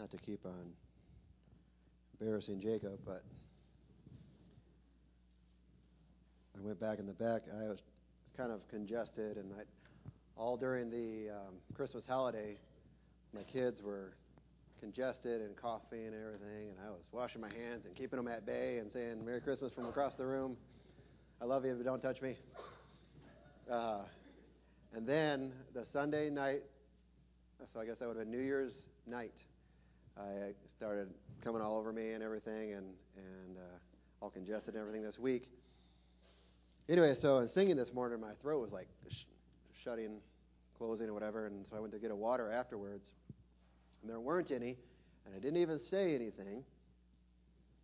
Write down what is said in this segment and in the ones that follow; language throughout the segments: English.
not to keep on embarrassing Jacob, but I went back in the back. I was kind of congested, and I, all during the um, Christmas holiday, my kids were congested and coughing and everything, and I was washing my hands and keeping them at bay and saying Merry Christmas from across the room. I love you, but don't touch me. Uh, and then the Sunday night, so I guess that would have been New Year's night, I started coming all over me and everything, and and uh, all congested and everything this week. Anyway, so I was singing this morning, my throat was like sh- shutting, closing, or whatever, and so I went to get a water afterwards, and there weren't any, and I didn't even say anything.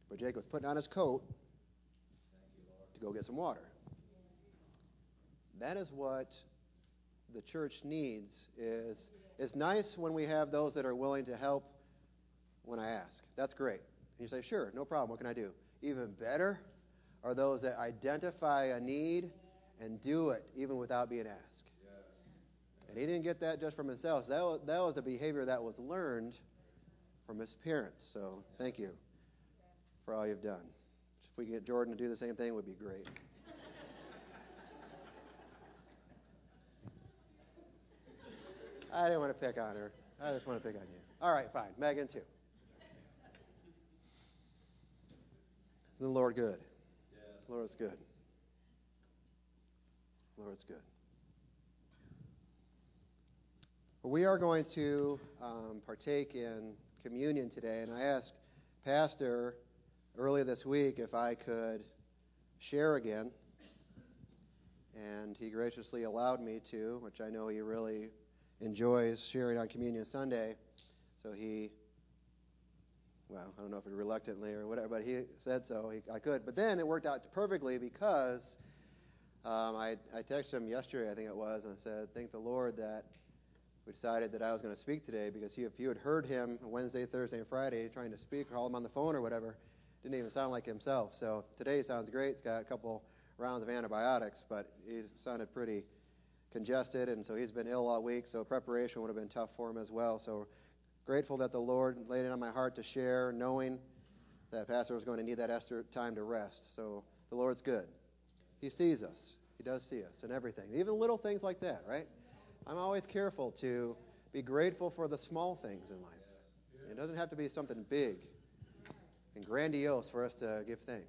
But Jake was putting on his coat to go get some water. That is what the church needs is it's nice when we have those that are willing to help when I ask. That's great. And you say, sure, no problem. What can I do? Even better are those that identify a need and do it even without being asked. And he didn't get that just from himself. That was, that was a behavior that was learned from his parents. So thank you for all you've done. If we can get Jordan to do the same thing, it would be great. I didn't want to pick on her. I just want to pick on you. All right, fine. Megan, too. The Lord good? Yes. The Lord's good. The Lord's good. Well, we are going to um, partake in communion today, and I asked Pastor earlier this week if I could share again, and he graciously allowed me to, which I know he really enjoys sharing on Communion Sunday. So he, well, I don't know if it reluctantly or whatever, but he said so. He, I could. But then it worked out perfectly because um, I, I texted him yesterday, I think it was, and I said, Thank the Lord that we decided that I was going to speak today because he, if you had heard him Wednesday, Thursday, and Friday trying to speak, call him on the phone or whatever, didn't even sound like himself. So today sounds great. He's got a couple rounds of antibiotics, but he sounded pretty congested, and so he's been ill all week, so preparation would have been tough for him as well. So grateful that the Lord laid it on my heart to share, knowing that Pastor was going to need that extra time to rest. So the Lord's good. He sees us. He does see us and everything. Even little things like that, right? I'm always careful to be grateful for the small things in life. It doesn't have to be something big and grandiose for us to give thanks.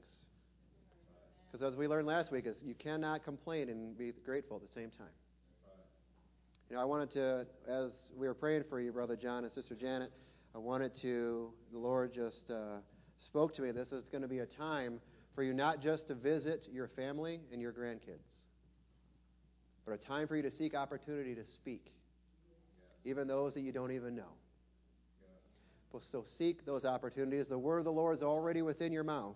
Because as we learned last week, is you cannot complain and be grateful at the same time. You know, I wanted to, as we were praying for you, Brother John and Sister Janet, I wanted to, the Lord just uh, spoke to me. This is going to be a time for you not just to visit your family and your grandkids, but a time for you to seek opportunity to speak, even those that you don't even know. So seek those opportunities. The word of the Lord is already within your mouth.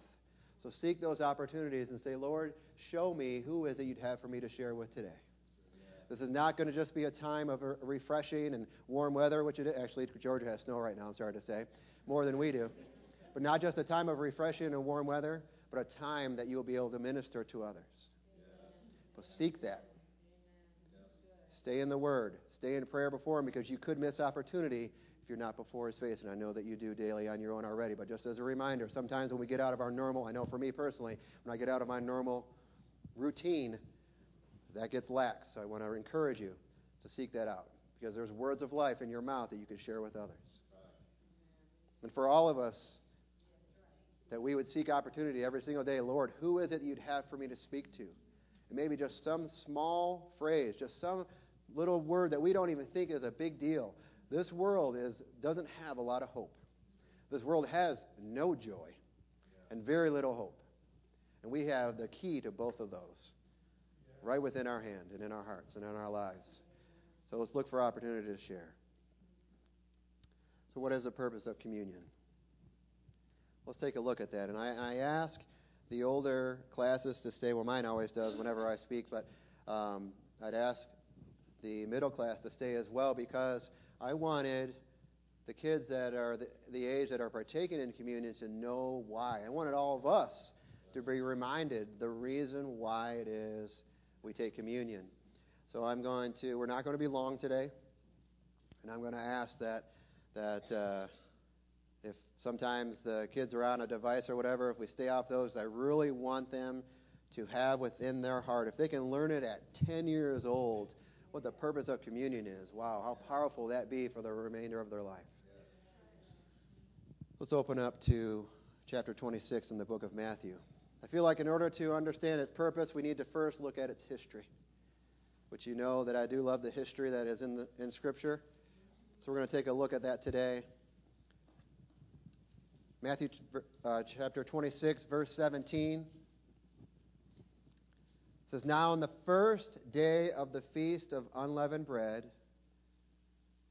So seek those opportunities and say, Lord, show me who is it you'd have for me to share with today. This is not going to just be a time of refreshing and warm weather, which it is. Actually, Georgia has snow right now, I'm sorry to say, more than we do. But not just a time of refreshing and warm weather, but a time that you'll be able to minister to others. But seek that. Stay in the Word. Stay in prayer before Him because you could miss opportunity if you're not before His face. And I know that you do daily on your own already. But just as a reminder, sometimes when we get out of our normal, I know for me personally, when I get out of my normal routine, that gets lax. So I want to encourage you to seek that out because there's words of life in your mouth that you can share with others. And for all of us, that we would seek opportunity every single day. Lord, who is it you'd have for me to speak to? And maybe just some small phrase, just some little word that we don't even think is a big deal. This world is, doesn't have a lot of hope. This world has no joy and very little hope. And we have the key to both of those right within our hand and in our hearts and in our lives. So let's look for opportunity to share. So, what is the purpose of communion? Let's take a look at that. And I, and I ask the older classes to stay. Well, mine always does whenever I speak, but um, I'd ask the middle class to stay as well because I wanted the kids that are the, the age that are partaking in communion to know why. I wanted all of us to be reminded the reason why it is we take communion. So I'm going to, we're not going to be long today, and I'm going to ask that, that uh, if Sometimes the kids are on a device or whatever. If we stay off those, I really want them to have within their heart, if they can learn it at 10 years old, what the purpose of communion is. Wow, how powerful that be for the remainder of their life. Let's open up to chapter 26 in the book of Matthew. I feel like in order to understand its purpose, we need to first look at its history, which you know that I do love the history that is in, the, in Scripture. So we're going to take a look at that today. Matthew uh, chapter 26, verse 17 says, Now on the first day of the feast of unleavened bread,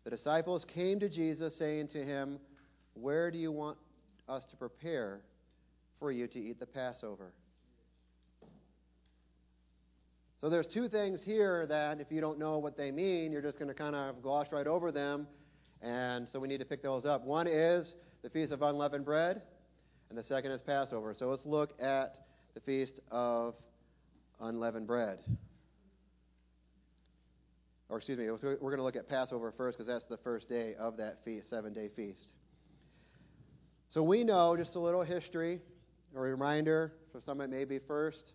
the disciples came to Jesus, saying to him, Where do you want us to prepare for you to eat the Passover? So there's two things here that if you don't know what they mean, you're just going to kind of gloss right over them. And so we need to pick those up. One is the Feast of Unleavened Bread, and the second is Passover. So let's look at the Feast of unleavened bread. Or, excuse me, we're going to look at Passover first because that's the first day of that feast, seven day feast. So we know, just a little history, a reminder for some it may be first.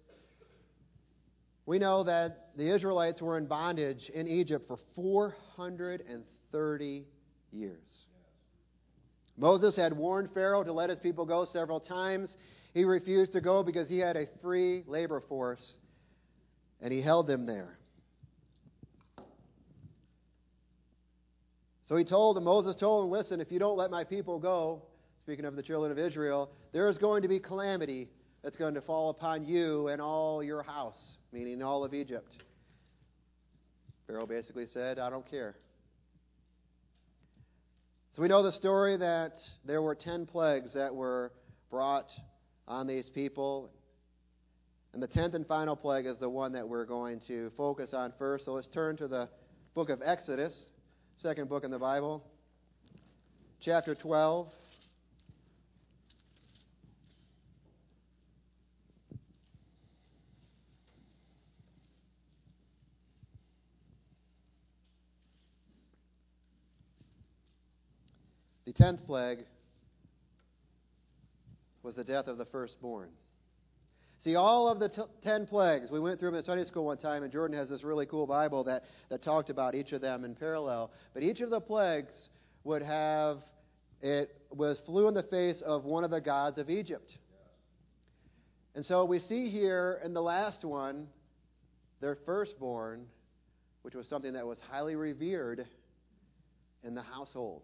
We know that the Israelites were in bondage in Egypt for 430 years. Moses had warned Pharaoh to let his people go several times. He refused to go because he had a free labor force and he held them there. So he told, and Moses told him, Listen, if you don't let my people go, speaking of the children of Israel, there is going to be calamity that's going to fall upon you and all your house, meaning all of Egypt. Pharaoh basically said, I don't care. So we know the story that there were ten plagues that were brought on these people. And the tenth and final plague is the one that we're going to focus on first. So let's turn to the book of Exodus, second book in the Bible, chapter 12. The tenth plague was the death of the firstborn. See, all of the t- ten plagues, we went through them in Sunday school one time, and Jordan has this really cool Bible that, that talked about each of them in parallel. But each of the plagues would have, it was flew in the face of one of the gods of Egypt. And so we see here in the last one, their firstborn, which was something that was highly revered in the household.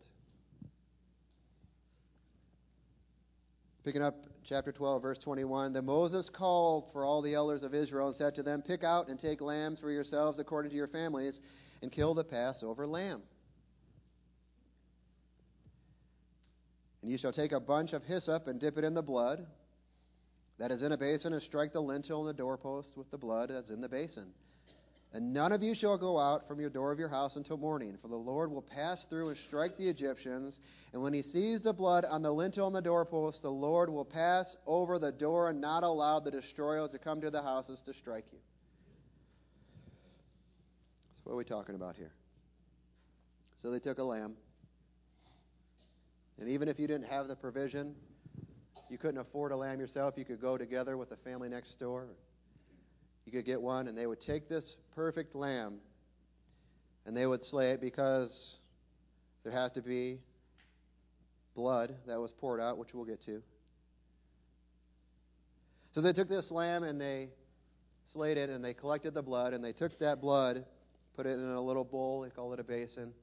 Picking up chapter 12, verse 21. Then Moses called for all the elders of Israel and said to them, Pick out and take lambs for yourselves according to your families, and kill the Passover lamb. And you shall take a bunch of hyssop and dip it in the blood that is in a basin, and strike the lintel and the doorpost with the blood that's in the basin. And none of you shall go out from your door of your house until morning, for the Lord will pass through and strike the Egyptians. And when he sees the blood on the lintel and the doorpost, the Lord will pass over the door and not allow the destroyers to come to the houses to strike you. So, what are we talking about here? So, they took a lamb. And even if you didn't have the provision, you couldn't afford a lamb yourself, you could go together with the family next door you could get one, and they would take this perfect lamb and they would slay it because there had to be blood that was poured out, which we'll get to. So they took this lamb and they slayed it and they collected the blood and they took that blood, put it in a little bowl, they call it a basin.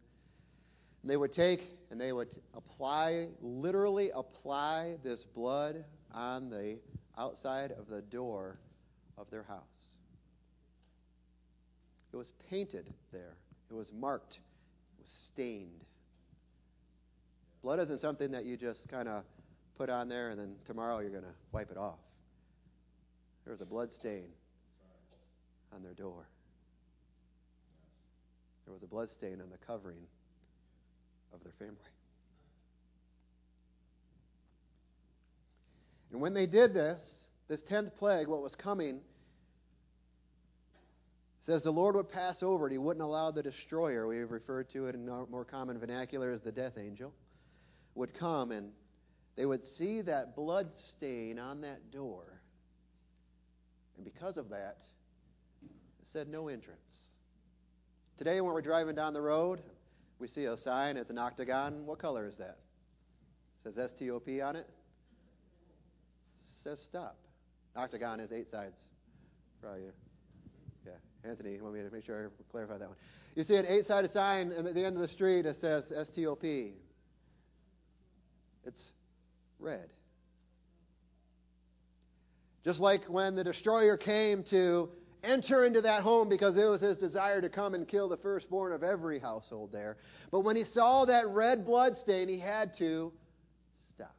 And they would take and they would apply, literally apply this blood on the outside of the door of their house. It was painted there, it was marked, it was stained. Blood isn't something that you just kind of put on there and then tomorrow you're going to wipe it off. There was a blood stain on their door. There was a blood stain on the covering of their family. And when they did this, this tenth plague, what was coming, says the Lord would pass over and he wouldn't allow the destroyer, we referred to it in more common vernacular as the death angel, would come and they would see that blood stain on that door. And because of that, it said no entrance. Today, when we're driving down the road, we see a sign, it's an octagon. What color is that? It says STOP on it? it says stop. Octagon is eight sides. Probably. Anthony, you want me to make sure I clarify that one? You see an eight sided sign, at the end of the street that says STOP. It's red. Just like when the destroyer came to enter into that home because it was his desire to come and kill the firstborn of every household there. But when he saw that red blood stain, he had to stop.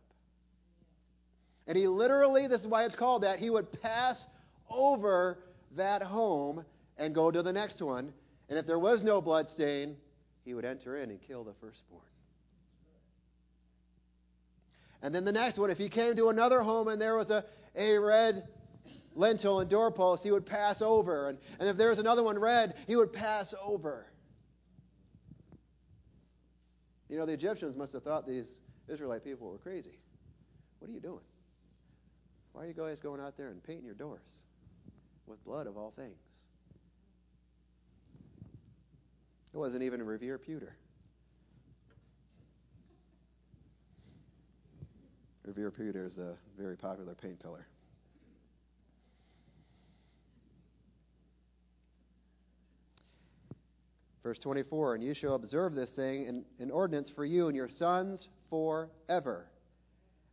And he literally, this is why it's called that, he would pass over that home and go to the next one. And if there was no blood stain, he would enter in and kill the firstborn. And then the next one, if he came to another home and there was a, a red lintel and doorpost, he would pass over. And, and if there was another one red, he would pass over. You know, the Egyptians must have thought these Israelite people were crazy. What are you doing? Why are you guys going out there and painting your doors with blood of all things? It wasn't even Revere pewter. Revere pewter is a very popular paint color. Verse 24, and you shall observe this thing in an ordinance for you and your sons forever.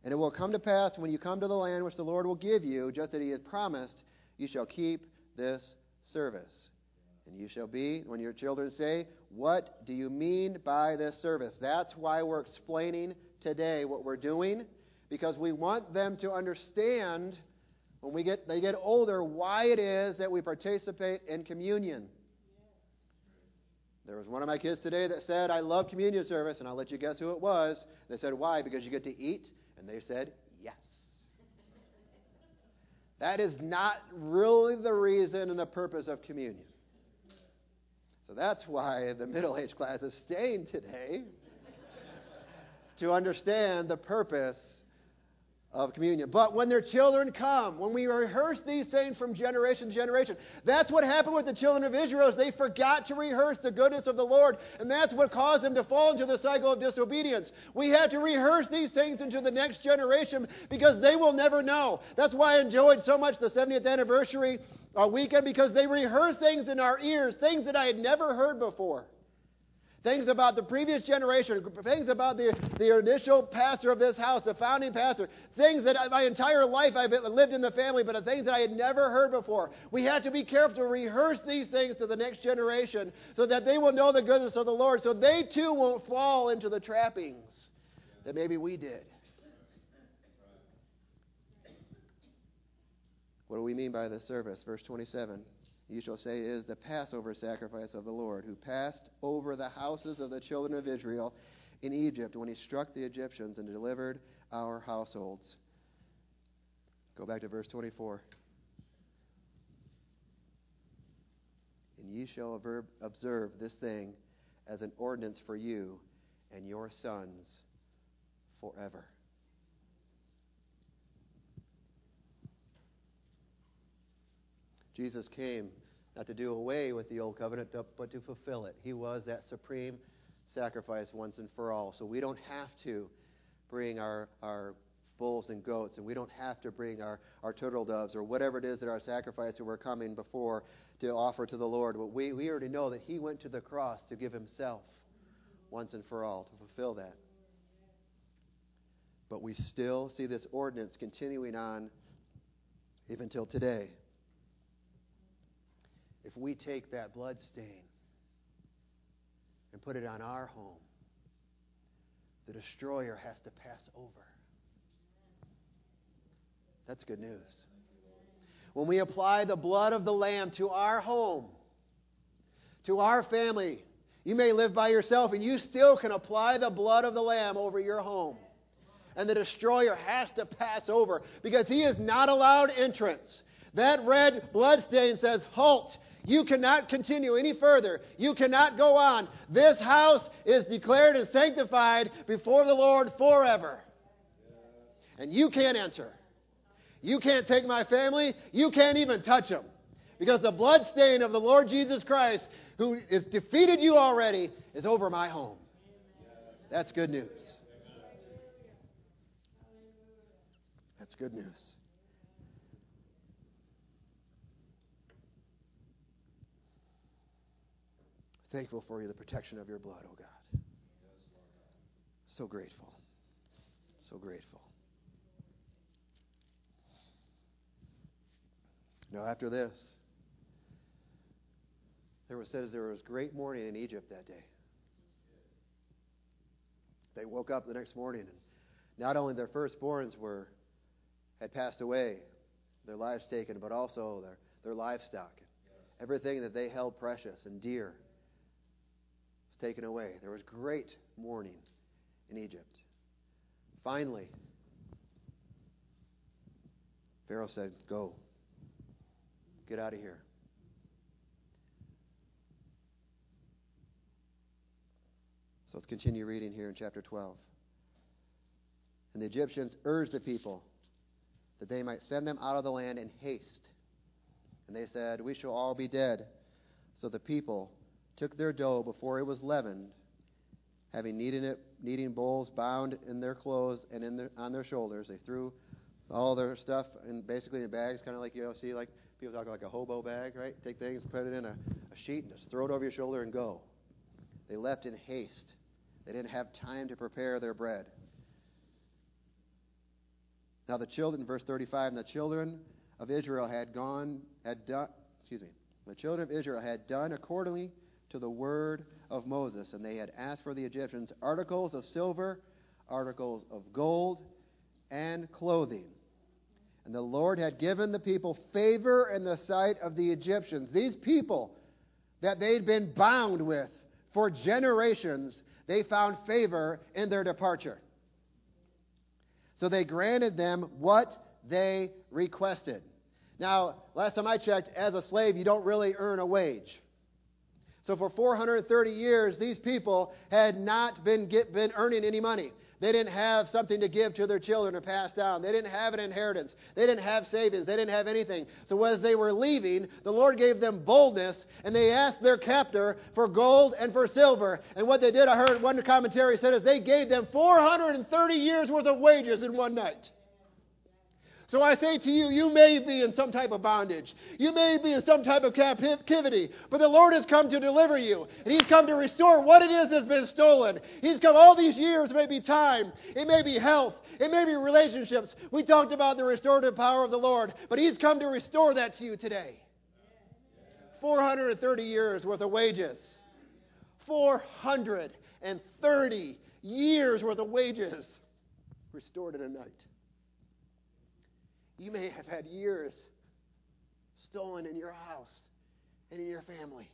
And it will come to pass when you come to the land which the Lord will give you, just as he has promised, you shall keep this service. And you shall be, when your children say, What do you mean by this service? That's why we're explaining today what we're doing because we want them to understand when we get, they get older why it is that we participate in communion. There was one of my kids today that said, I love communion service, and I'll let you guess who it was. They said, Why? Because you get to eat? And they said, Yes. That is not really the reason and the purpose of communion. So that's why the middle aged class is staying today to understand the purpose of communion. But when their children come, when we rehearse these things from generation to generation, that's what happened with the children of Israel is they forgot to rehearse the goodness of the Lord, and that's what caused them to fall into the cycle of disobedience. We have to rehearse these things into the next generation because they will never know. That's why I enjoyed so much the 70th anniversary uh, weekend because they rehearsed things in our ears, things that I had never heard before things about the previous generation, things about the, the initial pastor of this house, the founding pastor, things that my entire life I've lived in the family, but things that I had never heard before. We have to be careful to rehearse these things to the next generation so that they will know the goodness of the Lord, so they too won't fall into the trappings that maybe we did. What do we mean by this service? Verse 27 you shall say, is the Passover sacrifice of the Lord, who passed over the houses of the children of Israel in Egypt when he struck the Egyptians and delivered our households. Go back to verse 24. And ye shall observe this thing as an ordinance for you and your sons forever. Jesus came not to do away with the old covenant, but to fulfill it. He was that supreme sacrifice once and for all. So we don't have to bring our, our bulls and goats, and we don't have to bring our, our turtle doves or whatever it is that our sacrifice that we're coming before to offer to the Lord. But we, we already know that He went to the cross to give Himself once and for all to fulfill that. But we still see this ordinance continuing on even till today if we take that blood stain and put it on our home, the destroyer has to pass over. That's good news. When we apply the blood of the Lamb to our home, to our family, you may live by yourself and you still can apply the blood of the Lamb over your home. And the destroyer has to pass over because he is not allowed entrance. That red blood stain says, Halt, you cannot continue any further. You cannot go on. This house is declared and sanctified before the Lord forever. and you can't enter. You can't take my family. You can't even touch them. Because the blood stain of the Lord Jesus Christ, who has defeated you already, is over my home. That's good news. That's good news. Thankful for you, the protection of your blood, oh God. So grateful. So grateful. Now, after this, there was says there was great mourning in Egypt that day. They woke up the next morning, and not only their firstborns were had passed away, their lives taken, but also their, their livestock. Everything that they held precious and dear taken away. There was great mourning in Egypt. Finally, Pharaoh said, Go. Get out of here. So let's continue reading here in chapter 12. And the Egyptians urged the people that they might send them out of the land in haste. And they said, We shall all be dead. So the people took their dough before it was leavened, having kneaded it, kneading bowls bound in their clothes and in their, on their shoulders. They threw all their stuff in basically in bags, kind of like you know, see like people talk like a hobo bag, right? Take things, put it in a, a sheet, and just throw it over your shoulder and go. They left in haste. They didn't have time to prepare their bread. Now the children, verse 35, and the children of Israel had gone, had done, excuse me, the children of Israel had done accordingly to the word of Moses, and they had asked for the Egyptians articles of silver, articles of gold, and clothing. And the Lord had given the people favor in the sight of the Egyptians. These people that they'd been bound with for generations, they found favor in their departure. So they granted them what they requested. Now, last time I checked, as a slave, you don't really earn a wage. So for 430 years, these people had not been, get, been earning any money. They didn't have something to give to their children or pass down. They didn't have an inheritance. They didn't have savings. They didn't have anything. So as they were leaving, the Lord gave them boldness, and they asked their captor for gold and for silver. And what they did, I heard one commentary said, is they gave them 430 years worth of wages in one night. So I say to you, you may be in some type of bondage. You may be in some type of captivity. But the Lord has come to deliver you. And He's come to restore what it is that's been stolen. He's come all these years. May be time. It may be health. It may be relationships. We talked about the restorative power of the Lord. But He's come to restore that to you today. 430 years worth of wages. 430 years worth of wages restored in a night. You may have had years stolen in your house and in your family.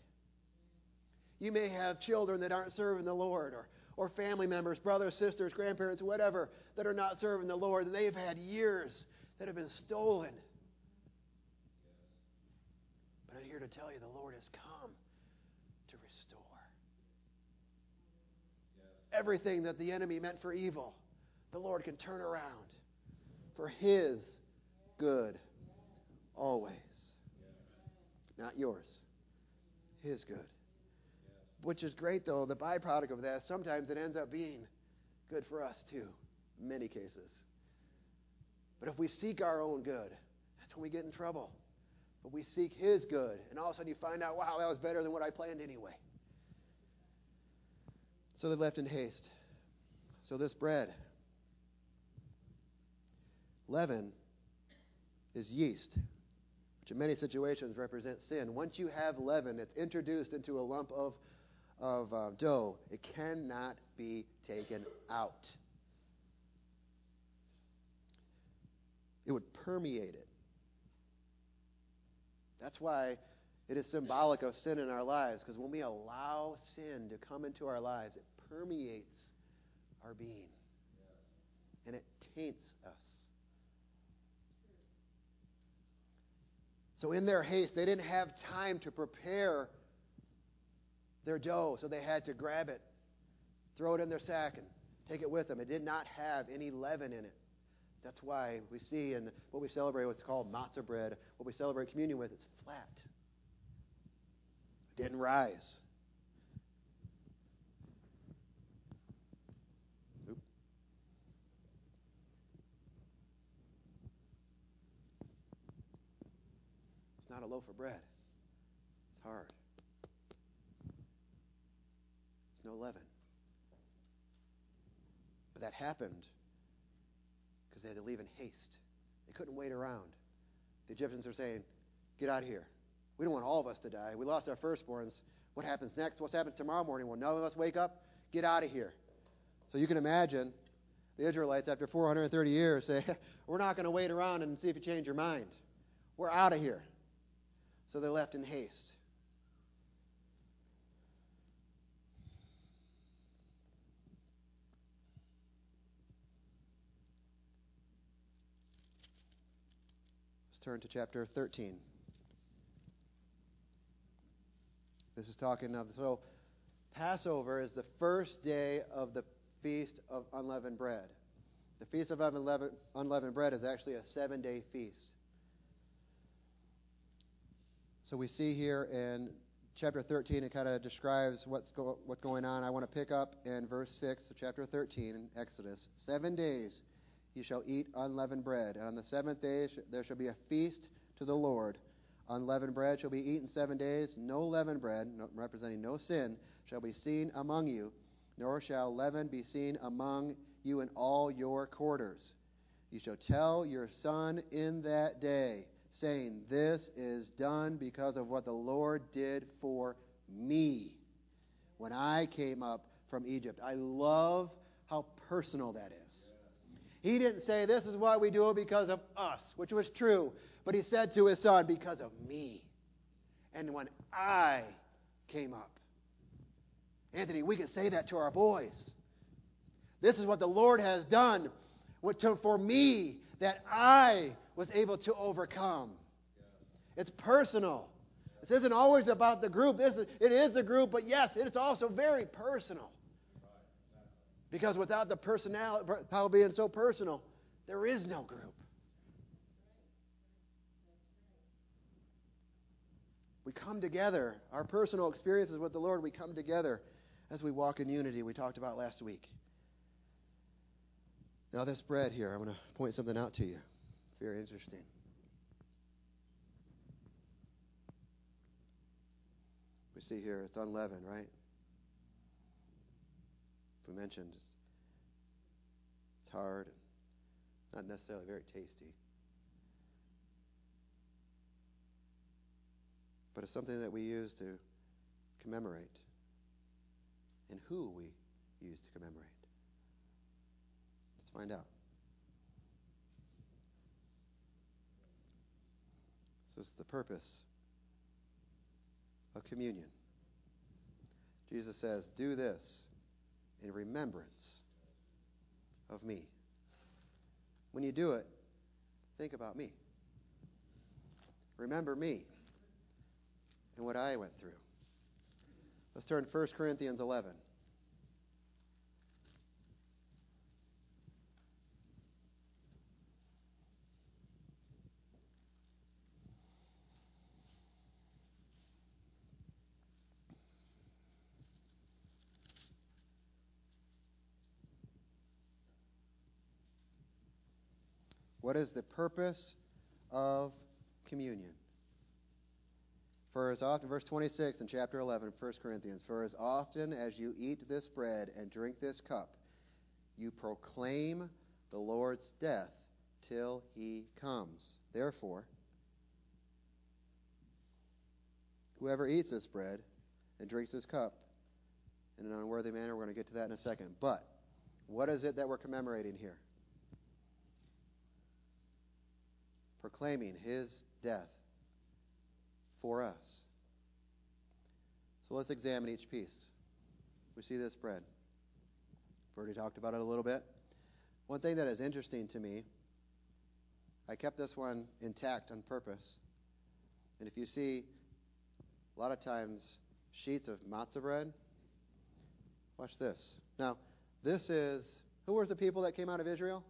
You may have children that aren't serving the Lord or, or family members, brothers, sisters, grandparents, whatever, that are not serving the Lord, and they've had years that have been stolen. But I'm here to tell you the Lord has come to restore. Everything that the enemy meant for evil, the Lord can turn around for His good always. Not yours. His good. Which is great, though. The byproduct of that, sometimes it ends up being good for us, too, many cases. But if we seek our own good, that's when we get in trouble. But we seek His good, and all of a sudden you find out, wow, that was better than what I planned anyway. So they left in haste. So this bread, leaven, is yeast, which in many situations represents sin. Once you have leaven it's introduced into a lump of, of uh, dough, it cannot be taken out. It would permeate it. That's why it is symbolic of sin in our lives, because when we allow sin to come into our lives, it permeates our being. And it taints us. So, in their haste, they didn't have time to prepare their dough, so they had to grab it, throw it in their sack, and take it with them. It did not have any leaven in it. That's why we see in what we celebrate what's called matzah bread, what we celebrate communion with, it's flat. It didn't rise. Oop. It's not a loaf of bread. It's hard. It's no leaven. But that happened because they had to leave in haste. They couldn't wait around. The Egyptians are saying, Get out of here. We don't want all of us to die. We lost our firstborns. What happens next? What happens tomorrow morning? Will none of us wake up? Get out of here. So you can imagine the Israelites, after 430 years, say, We're not going to wait around and see if you change your mind. We're out of here. So they left in haste. Let's turn to chapter 13. This is talking of, so Passover is the first day of the Feast of Unleavened Bread. The Feast of Unleavened Bread is actually a seven day feast. So we see here in chapter 13, it kind of describes what's, go, what's going on. I want to pick up in verse 6 of chapter 13 in Exodus. Seven days you shall eat unleavened bread. And on the seventh day there shall be a feast to the Lord. Unleavened bread shall be eaten seven days. No leavened bread, representing no sin, shall be seen among you, nor shall leaven be seen among you in all your quarters. You shall tell your son in that day, saying, This is done because of what the Lord did for me when I came up from Egypt. I love how personal that is. He didn't say, This is why we do it because of us, which was true. But he said to his son, Because of me. And when I came up. Anthony, we can say that to our boys. This is what the Lord has done for me that I was able to overcome. It's personal. This isn't always about the group. This is, it is the group, but yes, it's also very personal. Because without the personality, how being so personal, there is no group. We come together. Our personal experiences with the Lord, we come together as we walk in unity. We talked about last week. Now, this bread here, I'm going to point something out to you. It's very interesting. We see here it's unleavened, right? We mentioned it's hard, and not necessarily very tasty. But it's something that we use to commemorate and who we use to commemorate. Let's find out. Is the purpose of communion. Jesus says, Do this in remembrance of me. When you do it, think about me. Remember me and what I went through. Let's turn 1 Corinthians 11. What is the purpose of communion? For as often, verse 26 in chapter 11 of 1 Corinthians, for as often as you eat this bread and drink this cup, you proclaim the Lord's death till he comes. Therefore, whoever eats this bread and drinks this cup in an unworthy manner, we're going to get to that in a second. But what is it that we're commemorating here? Proclaiming his death for us. So let's examine each piece. We see this bread. We've already talked about it a little bit. One thing that is interesting to me, I kept this one intact on purpose. And if you see a lot of times sheets of matzah bread, watch this. Now, this is who were the people that came out of Israel?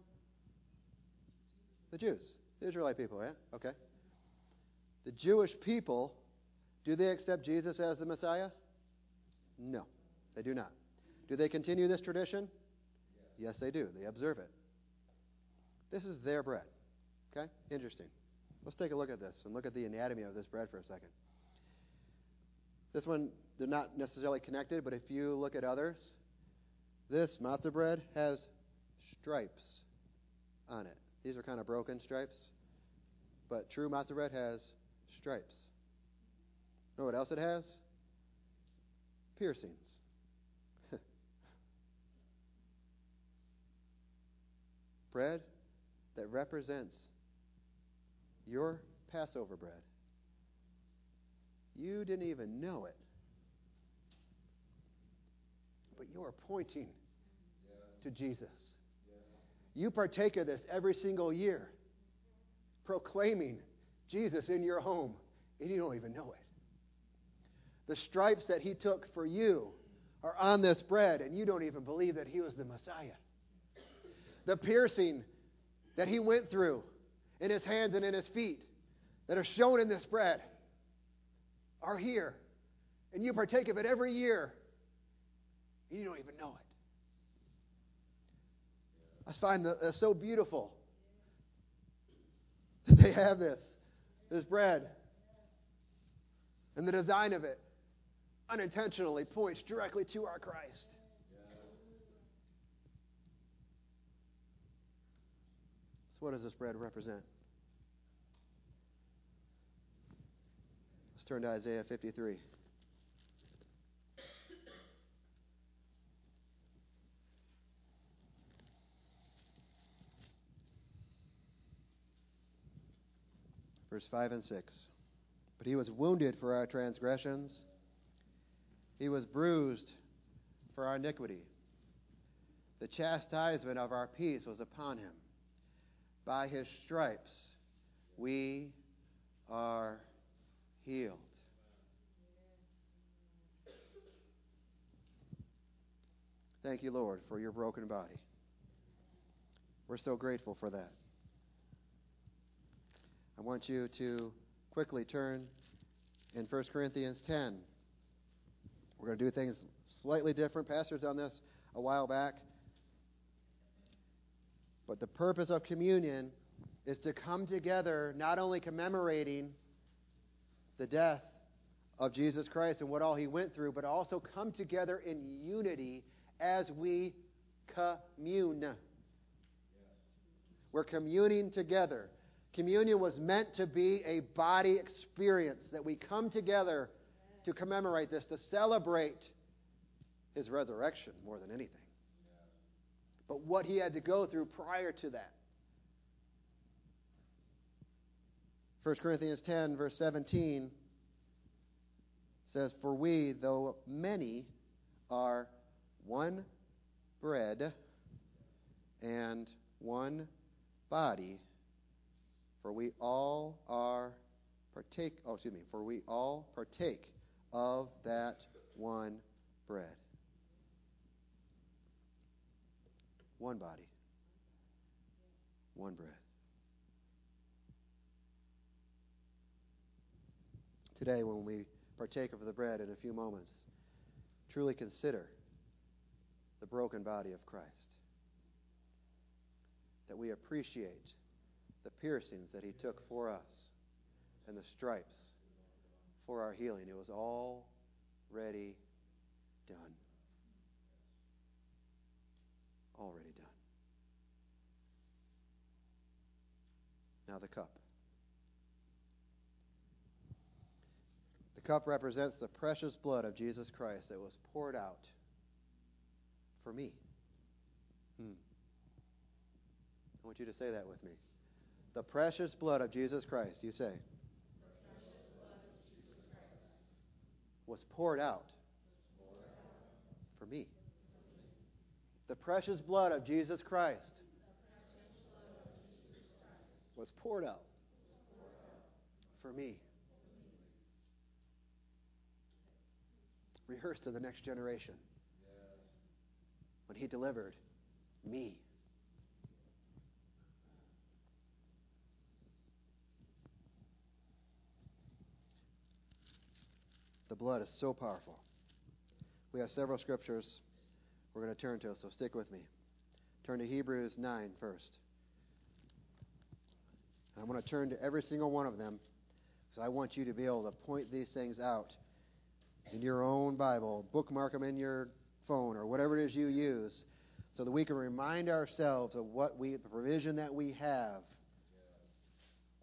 The Jews, the Israelite people, yeah? Okay. The Jewish people, do they accept Jesus as the Messiah? No, they do not. Do they continue this tradition? Yes, they do. They observe it. This is their bread. Okay? Interesting. Let's take a look at this and look at the anatomy of this bread for a second. This one, they're not necessarily connected, but if you look at others, this matzah bread has stripes on it. These are kind of broken stripes, but true matzah bread has stripes. Know what else it has? Piercings. bread that represents your Passover bread. You didn't even know it. But you are pointing to Jesus. You partake of this every single year, proclaiming Jesus in your home, and you don't even know it. The stripes that he took for you are on this bread, and you don't even believe that he was the Messiah. The piercing that he went through in his hands and in his feet that are shown in this bread are here. And you partake of it every year. And you don't even know it. I find that uh, so beautiful that they have this, this bread. And the design of it unintentionally points directly to our Christ. So, what does this bread represent? Let's turn to Isaiah 53. Verse 5 and 6. But he was wounded for our transgressions, he was bruised for our iniquity. The chastisement of our peace was upon him. By his stripes we are healed. Thank you, Lord, for your broken body. We're so grateful for that. I want you to quickly turn in 1 Corinthians 10. We're going to do things slightly different. Pastor's done this a while back. But the purpose of communion is to come together, not only commemorating the death of Jesus Christ and what all he went through, but also come together in unity as we commune. We're communing together. Communion was meant to be a body experience that we come together to commemorate this, to celebrate his resurrection more than anything. But what he had to go through prior to that. 1 Corinthians 10, verse 17 says, For we, though many, are one bread and one body, for we all are partake, oh, excuse me, for we all partake of that one bread. One body, one bread. Today, when we partake of the bread in a few moments, truly consider the broken body of Christ. That we appreciate the piercings that he took for us and the stripes for our healing. It was already done. Already done. Now the cup. The cup represents the precious blood of Jesus Christ that was poured out for me. Hmm. I want you to say that with me. The precious blood of Jesus Christ, you say, was poured out for me. The precious blood of Jesus Christ was poured out for me. Rehearse to the next generation when he delivered me. The blood is so powerful. We have several scriptures we're going to turn to, so stick with me. Turn to Hebrews 9 first. And I want to turn to every single one of them because I want you to be able to point these things out in your own Bible, bookmark them in your phone or whatever it is you use so that we can remind ourselves of what we the provision that we have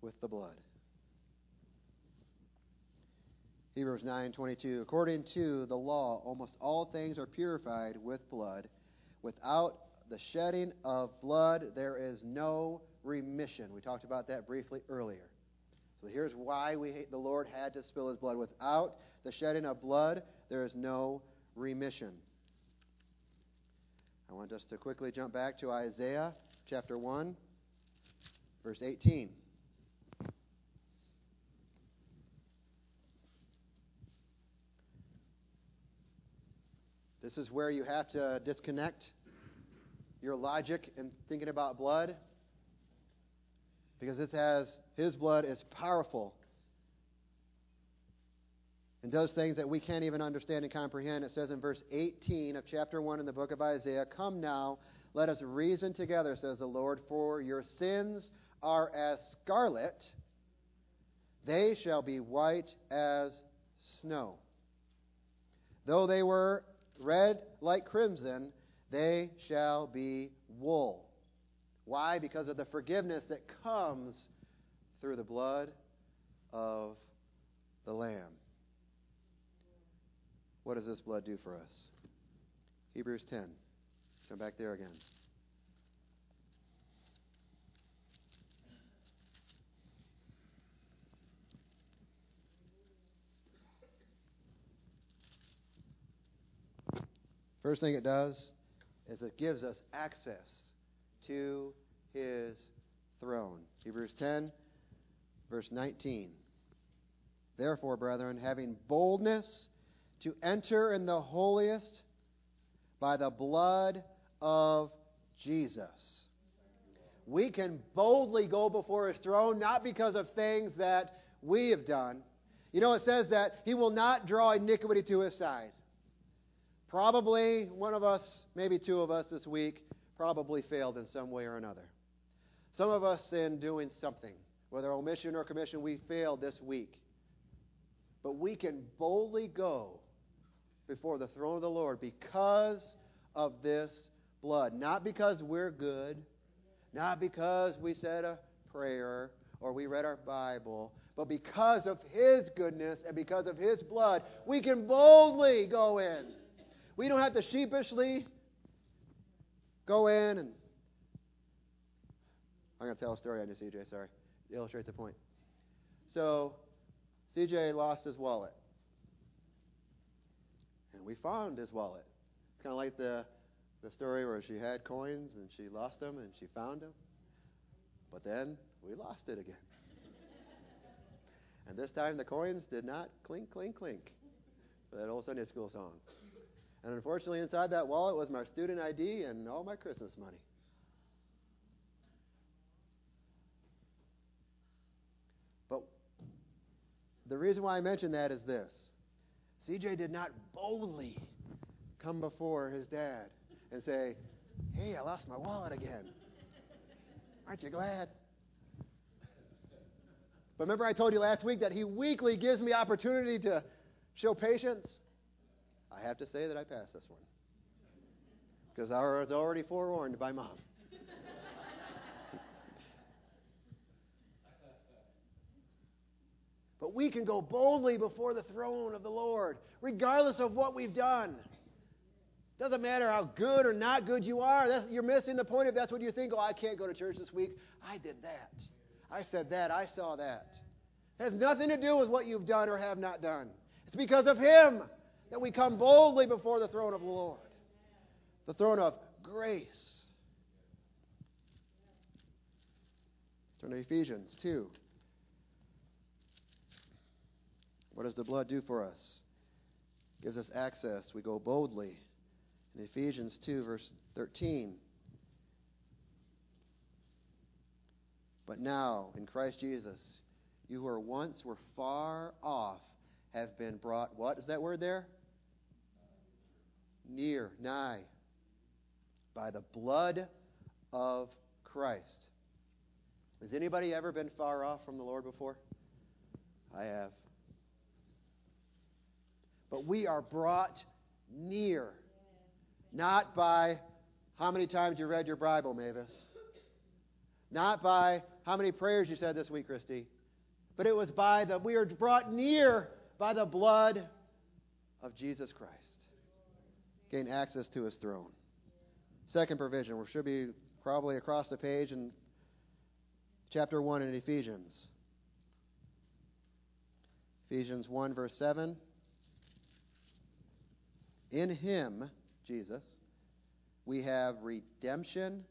with the blood. Hebrews 9:22 According to the law almost all things are purified with blood without the shedding of blood there is no remission. We talked about that briefly earlier. So here's why we the Lord had to spill his blood without the shedding of blood there is no remission. I want us to quickly jump back to Isaiah chapter 1 verse 18. This is where you have to disconnect your logic in thinking about blood because it has his blood is powerful and does things that we can't even understand and comprehend. It says in verse 18 of chapter 1 in the book of Isaiah, Come now, let us reason together, says the Lord, for your sins are as scarlet, they shall be white as snow. Though they were red like crimson, they shall be wool. Why? Because of the forgiveness that comes through the blood of the Lamb. What does this blood do for us? Hebrews 10. Come back there again. First thing it does is it gives us access to his throne. Hebrews 10, verse 19. Therefore, brethren, having boldness to enter in the holiest by the blood of Jesus. We can boldly go before his throne, not because of things that we have done. You know, it says that he will not draw iniquity to his side. Probably one of us, maybe two of us this week, probably failed in some way or another. Some of us in doing something, whether omission or commission, we failed this week. But we can boldly go before the throne of the Lord because of this blood. Not because we're good, not because we said a prayer or we read our Bible, but because of His goodness and because of His blood, we can boldly go in. We don't have to sheepishly go in and. I'm going to tell a story on you, CJ, sorry. To illustrate the point. So, CJ lost his wallet. And we found his wallet. It's kind of like the, the story where she had coins and she lost them and she found them. But then we lost it again. and this time the coins did not clink, clink, clink. That old Sunday school song. And unfortunately, inside that wallet was my student ID and all my Christmas money. But the reason why I mention that is this CJ did not boldly come before his dad and say, Hey, I lost my wallet again. Aren't you glad? But remember, I told you last week that he weekly gives me opportunity to show patience? I have to say that I passed this one. Because I was already forewarned by mom. but we can go boldly before the throne of the Lord, regardless of what we've done. Doesn't matter how good or not good you are. That's, you're missing the point if that's what you think. Oh, I can't go to church this week. I did that. I said that. I saw that. It has nothing to do with what you've done or have not done. It's because of Him that we come boldly before the throne of the Lord, the throne of grace. Turn to Ephesians 2. What does the blood do for us? It gives us access. We go boldly. In Ephesians 2, verse 13. But now, in Christ Jesus, you who were once were far off have been brought, what is that word there? Near, nigh, by the blood of Christ. Has anybody ever been far off from the Lord before? I have. But we are brought near, not by how many times you read your Bible, Mavis, not by how many prayers you said this week, Christy, but it was by the, we are brought near by the blood of Jesus Christ. Gain access to his throne. Second provision, which should be probably across the page in chapter 1 in Ephesians. Ephesians 1, verse 7. In him, Jesus, we have redemption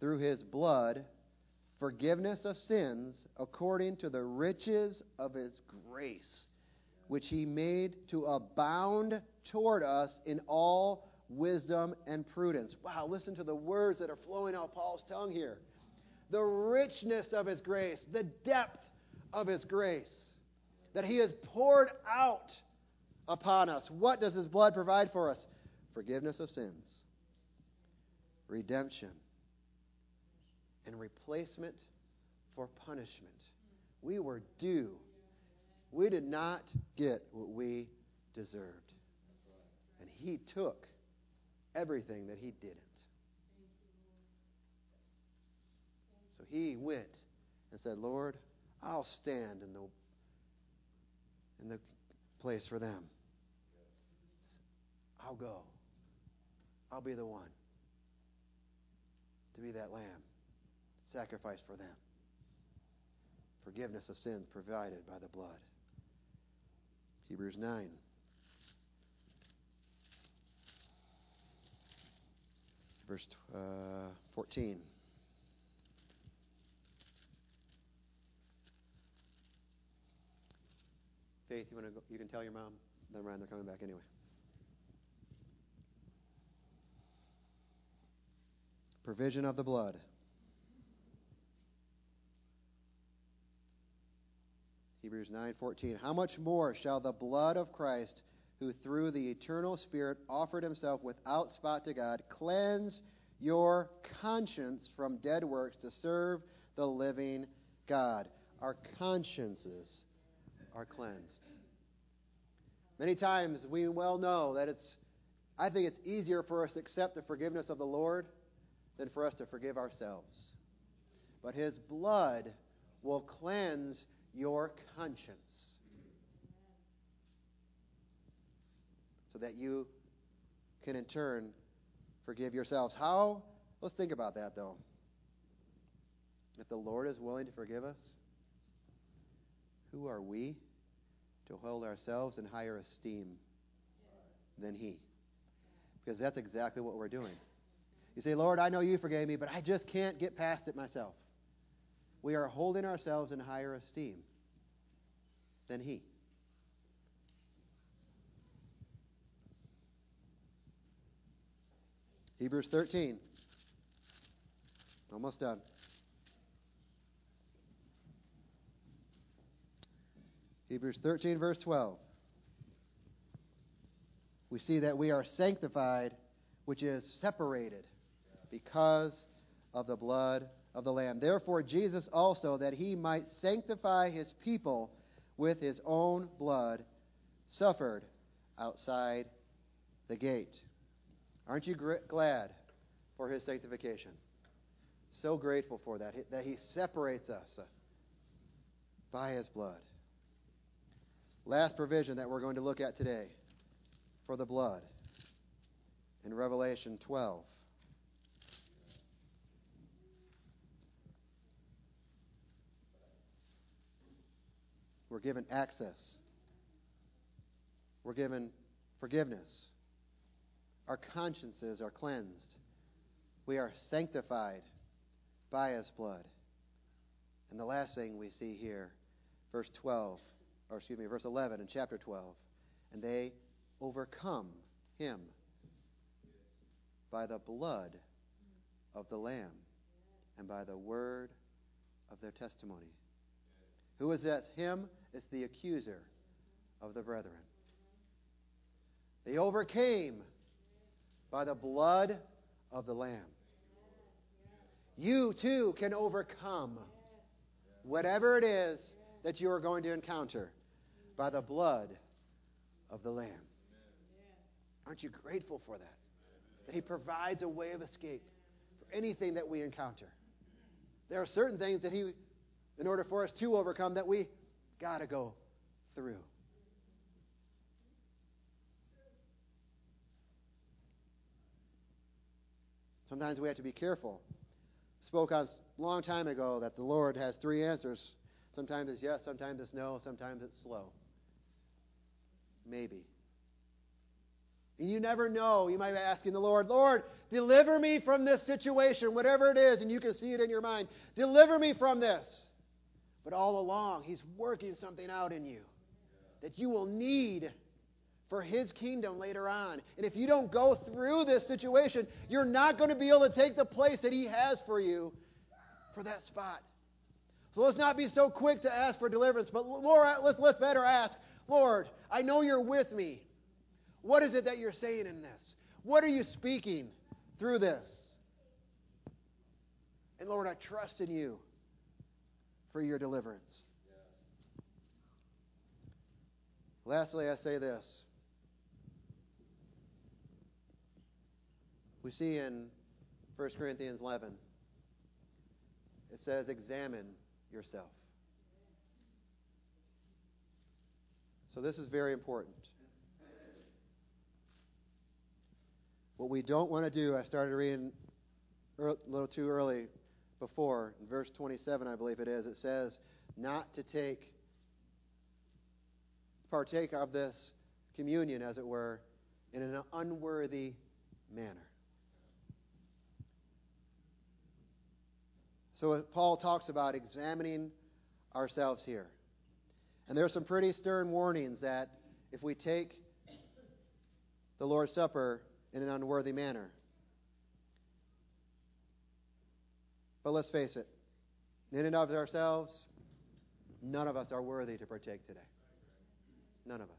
through his blood, forgiveness of sins according to the riches of his grace, which he made to abound toward us in all wisdom and prudence. Wow, listen to the words that are flowing out Paul's tongue here. The richness of his grace, the depth of his grace that he has poured out upon us. What does his blood provide for us? Forgiveness of sins, redemption, and replacement for punishment. We were due. We did not get what we deserved. And he took everything that he didn't. So he went and said, Lord, I'll stand in the in the place for them. I'll go. I'll be the one to be that lamb sacrificed for them. Forgiveness of sins provided by the blood. Hebrews 9. Verse uh, 14. Faith, you want to go? You can tell your mom. Never mind, they're coming back anyway. Provision of the blood. Hebrews 9:14 How much more shall the blood of Christ who through the eternal spirit offered himself without spot to God cleanse your conscience from dead works to serve the living God our consciences are cleansed. Many times we well know that it's, I think it's easier for us to accept the forgiveness of the Lord than for us to forgive ourselves. But His blood will cleanse your conscience so that you can in turn forgive yourselves. How? Let's think about that though. If the Lord is willing to forgive us, who are we to hold ourselves in higher esteem than He? Because that's exactly what we're doing. You say, Lord, I know you forgave me, but I just can't get past it myself. We are holding ourselves in higher esteem than He. Hebrews 13. Almost done. Hebrews 13, verse 12. We see that we are sanctified, which is separated, because of the blood of the Lamb. Therefore, Jesus also, that he might sanctify his people with his own blood, suffered outside the gate. Aren't you gr- glad for his sanctification? So grateful for that, that he separates us by his blood. Last provision that we're going to look at today for the blood in Revelation 12. We're given access. We're given forgiveness. Our consciences are cleansed. We are sanctified by His blood. And the last thing we see here, verse 12 or excuse me, verse 11 in chapter 12. And they overcome him by the blood of the Lamb and by the word of their testimony. Who is that? Him is the accuser of the brethren. They overcame by the blood of the Lamb. You too can overcome whatever it is that you are going to encounter by the blood of the Lamb. Aren't you grateful for that? That He provides a way of escape for anything that we encounter. There are certain things that He, in order for us to overcome, that we got to go through. Sometimes we have to be careful. Spoke on a long time ago that the Lord has three answers. Sometimes it's yes, sometimes it's no, sometimes it's slow. Maybe. And you never know. You might be asking the Lord, Lord, deliver me from this situation, whatever it is, and you can see it in your mind. Deliver me from this. But all along, He's working something out in you that you will need for His kingdom later on. And if you don't go through this situation, you're not going to be able to take the place that He has for you for that spot. So let's not be so quick to ask for deliverance, but more, let's, let's better ask, Lord, I know you're with me. What is it that you're saying in this? What are you speaking through this? And Lord, I trust in you for your deliverance. Lastly, I say this We see in 1 Corinthians 11, it says, Examine yourself. So this is very important. What we don't want to do, I started reading a little too early before, in verse 27, I believe it is, it says, not to take, partake of this communion, as it were, in an unworthy manner. So uh, Paul talks about examining ourselves here. And there are some pretty stern warnings that if we take the Lord's Supper in an unworthy manner. But let's face it, in and of ourselves, none of us are worthy to partake today. None of us.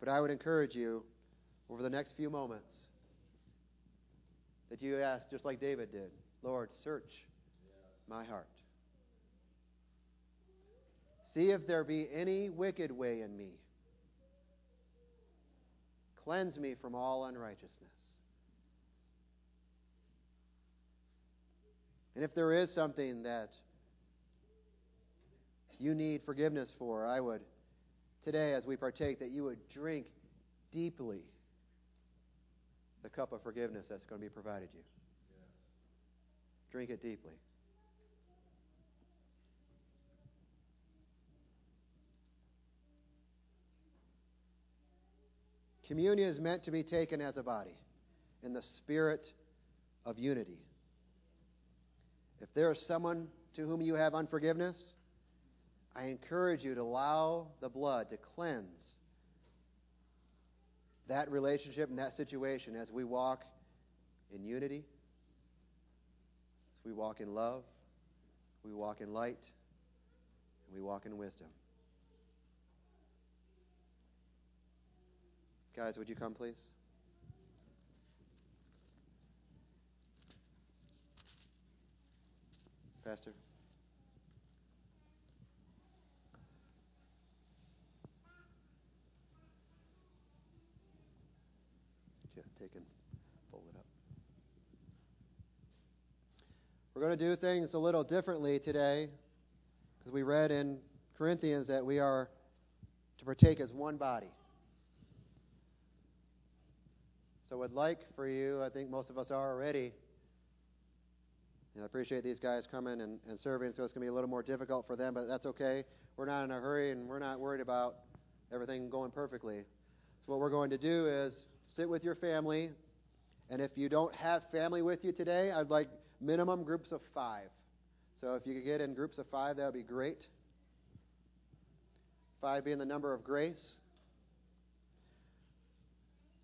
But I would encourage you over the next few moments that you ask, just like David did Lord, search my heart. See if there be any wicked way in me. Cleanse me from all unrighteousness. And if there is something that you need forgiveness for, I would, today as we partake, that you would drink deeply the cup of forgiveness that's going to be provided you. Yes. Drink it deeply. Communion is meant to be taken as a body in the spirit of unity. If there is someone to whom you have unforgiveness, I encourage you to allow the blood to cleanse that relationship and that situation as we walk in unity, as we walk in love, we walk in light, and we walk in wisdom. Guys, would you come, please? Pastor. take and fold it up. We're going to do things a little differently today because we read in Corinthians that we are to partake as one body. So I'd like for you, I think most of us are already, and I appreciate these guys coming and, and serving, so it's going to be a little more difficult for them, but that's okay. We're not in a hurry and we're not worried about everything going perfectly. So what we're going to do is sit with your family. And if you don't have family with you today, I'd like minimum groups of five. So if you could get in groups of five, that would be great. Five being the number of grace.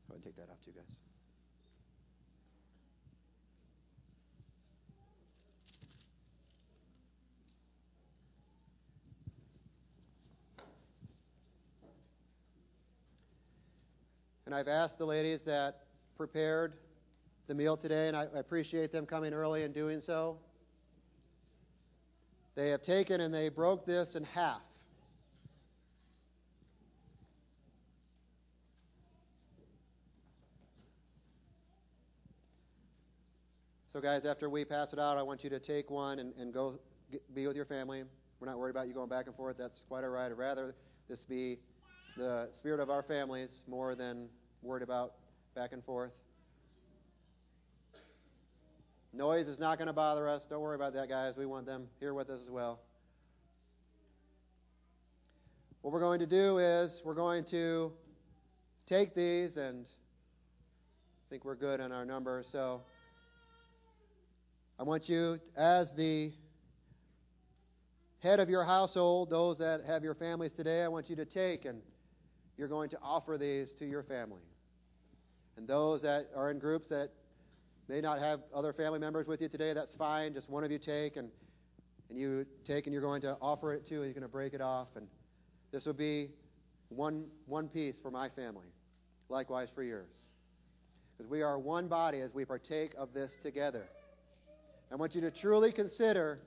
Go ahead and take that off, too, guys. And I've asked the ladies that prepared the meal today, and I appreciate them coming early and doing so. They have taken and they broke this in half. So, guys, after we pass it out, I want you to take one and, and go get, be with your family. We're not worried about you going back and forth. That's quite all right. I'd rather this be the spirit of our families more than worried about back and forth. Noise is not going to bother us. Don't worry about that, guys. We want them here with us as well. What we're going to do is we're going to take these and I think we're good on our number. So I want you, as the head of your household, those that have your families today, I want you to take and you're going to offer these to your family. And those that are in groups that may not have other family members with you today, that's fine. Just one of you take and, and you take and you're going to offer it to, and you're going to break it off. And this will be one, one piece for my family, likewise for yours. Because we are one body as we partake of this together. I want you to truly consider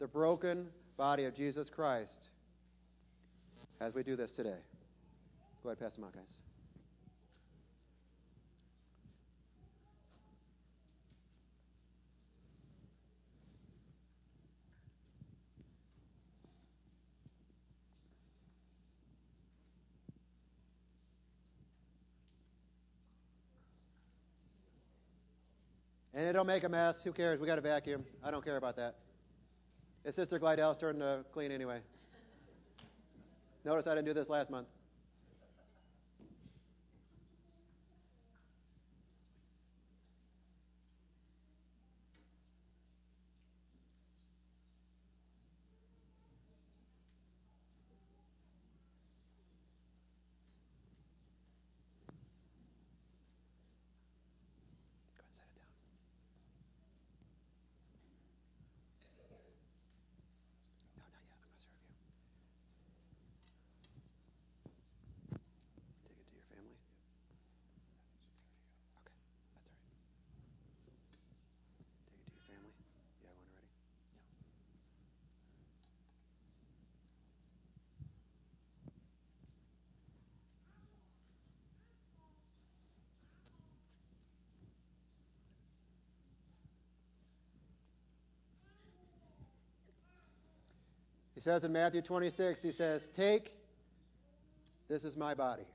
the broken body of Jesus Christ as we do this today. Go ahead, pass them out, guys. And it'll make a mess. Who cares? We got a vacuum. I don't care about that. It's Sister Glydel's turn to clean anyway. Notice I didn't do this last month. Go ahead and set it down. No, not yet. I'm going to serve you. Take it to your family. Okay, that's all right. Take it to your family. You have one already? He says in Matthew 26, he says, Take, this is my body.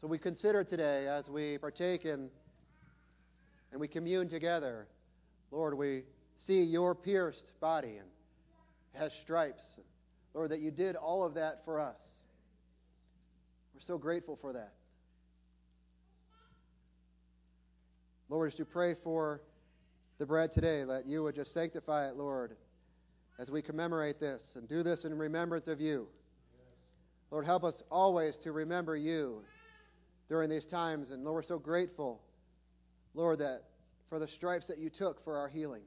So we consider today as we partake in and we commune together, Lord, we see your pierced body and has stripes. Lord, that you did all of that for us. We're so grateful for that. Lord, as to pray for the bread today, that you would just sanctify it, Lord, as we commemorate this and do this in remembrance of you. Lord, help us always to remember you during these times. And Lord, we're so grateful, Lord, that for the stripes that you took for our healing,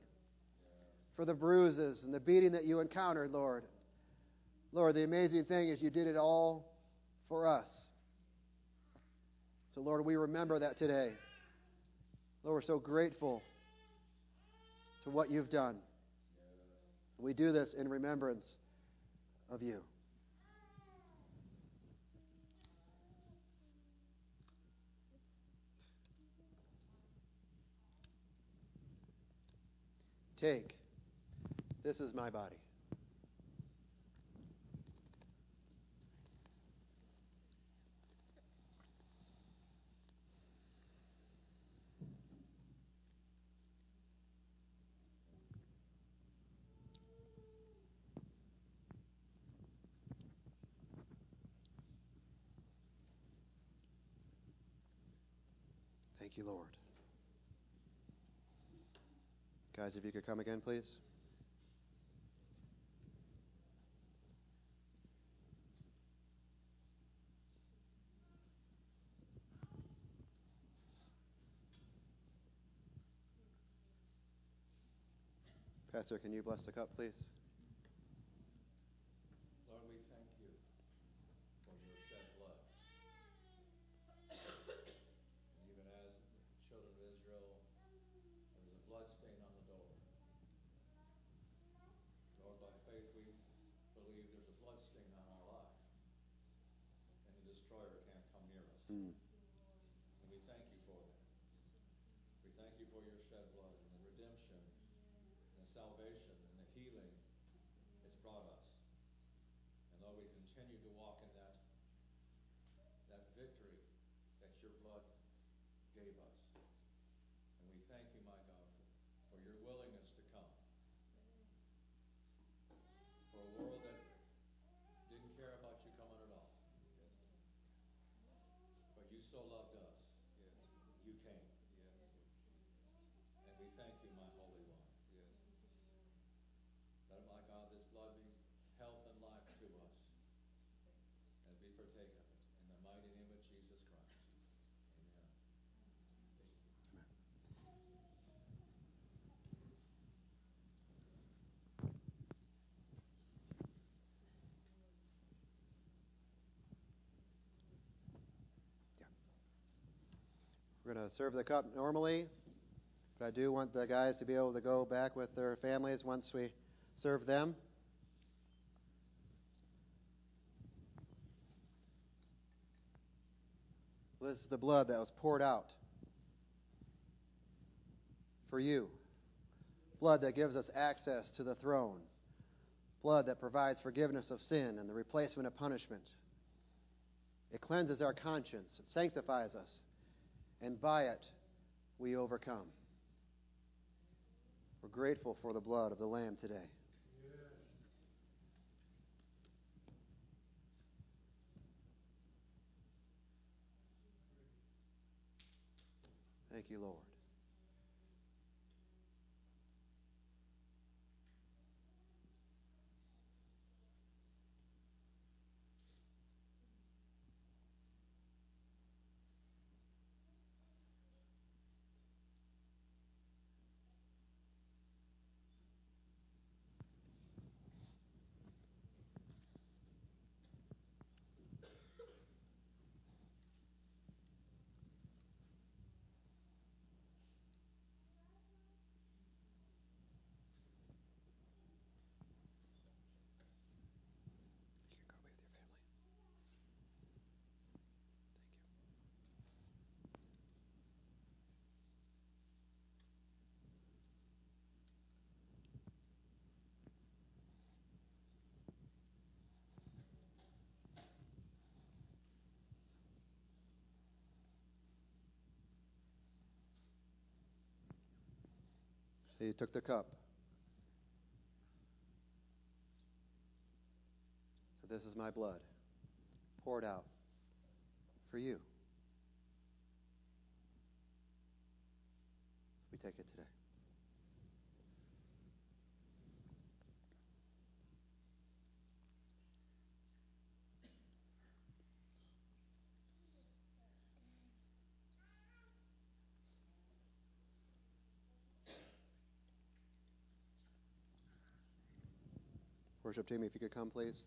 for the bruises and the beating that you encountered, Lord. Lord, the amazing thing is you did it all for us. So, Lord, we remember that today. Lord, we're so grateful to what you've done. We do this in remembrance of you. Take. This is my body. Thank you, Lord. Guys, if you could come again, please. Pastor, can you bless the cup, please? Lord, we thank you for your believe there's a blood stain on our life, and the destroyer can't come near us. Mm. And we thank you for that. We thank you for your shed blood and the redemption and the salvation and the healing it's brought us. And Lord, we continue to walk in that, that victory that your blood gave us. And we thank you, my God, for, for your willingness to come. For a world that didn't care about you coming at all. But you so loved us. You came. Yes. And we thank you, my Holy One. Let, my God, this blood be health and life to us as we partake of it. In the mighty name of Jesus Christ. Amen. We're going to serve the cup normally, but I do want the guys to be able to go back with their families once we serve them. This is the blood that was poured out for you. Blood that gives us access to the throne. Blood that provides forgiveness of sin and the replacement of punishment. It cleanses our conscience, it sanctifies us, and by it we overcome. We're grateful for the blood of the Lamb today. Thank you, Lord. He took the cup. This is my blood poured out for you. We take it today. Worship team, if you could come, please.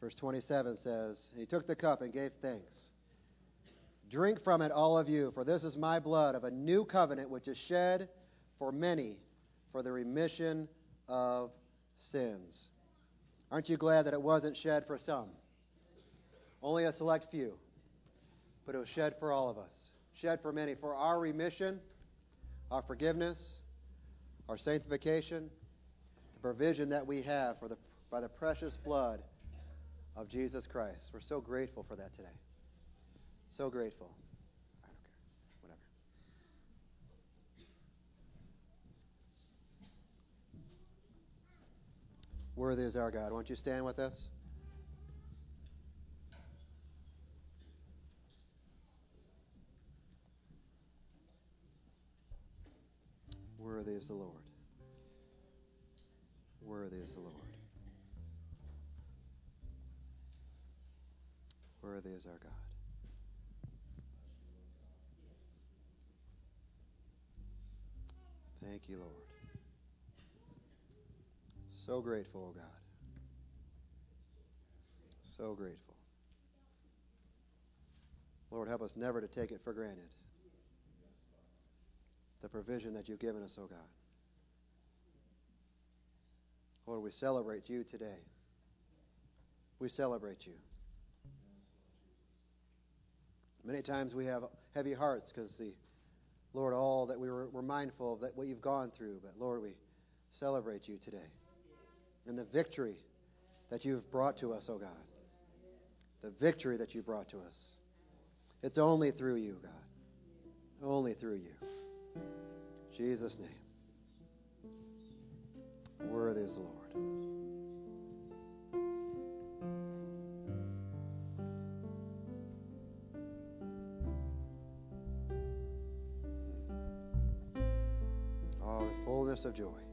Verse 27 says, He took the cup and gave thanks. Drink from it, all of you, for this is my blood of a new covenant which is shed for many for the remission of sins. Aren't you glad that it wasn't shed for some? Only a select few. But it was shed for all of us. Shed for many. For our remission, our forgiveness, our sanctification, the provision that we have for the, by the precious blood of Jesus Christ. We're so grateful for that today. So grateful. I don't care. Whatever. Worthy is our God. Won't you stand with us? Worthy is the Lord. Worthy is the Lord. Worthy is our God. Thank you, Lord. So grateful, oh God. So grateful. Lord, help us never to take it for granted. The provision that you've given us, oh God. Lord, we celebrate you today. We celebrate you. Many times we have heavy hearts because the Lord, all that we were, we're mindful of that what you've gone through. But Lord, we celebrate you today and the victory that you've brought to us, oh God. The victory that you brought to us. It's only through you, God. Only through you. Jesus' name. Worthy is the Lord. Oh, the fullness of joy.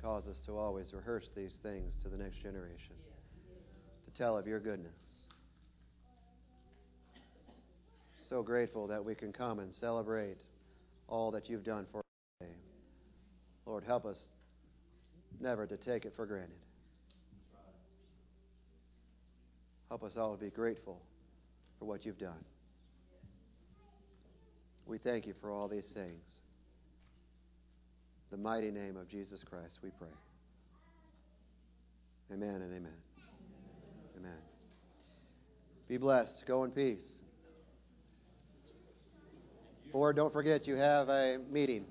Cause us to always rehearse these things to the next generation, to tell of your goodness. So grateful that we can come and celebrate all that you've done for us today. Lord, help us never to take it for granted. Help us all to be grateful for what you've done. We thank you for all these things the mighty name of Jesus Christ, we pray. Amen and amen. Amen. Be blessed. Go in peace. Or don't forget, you have a meeting.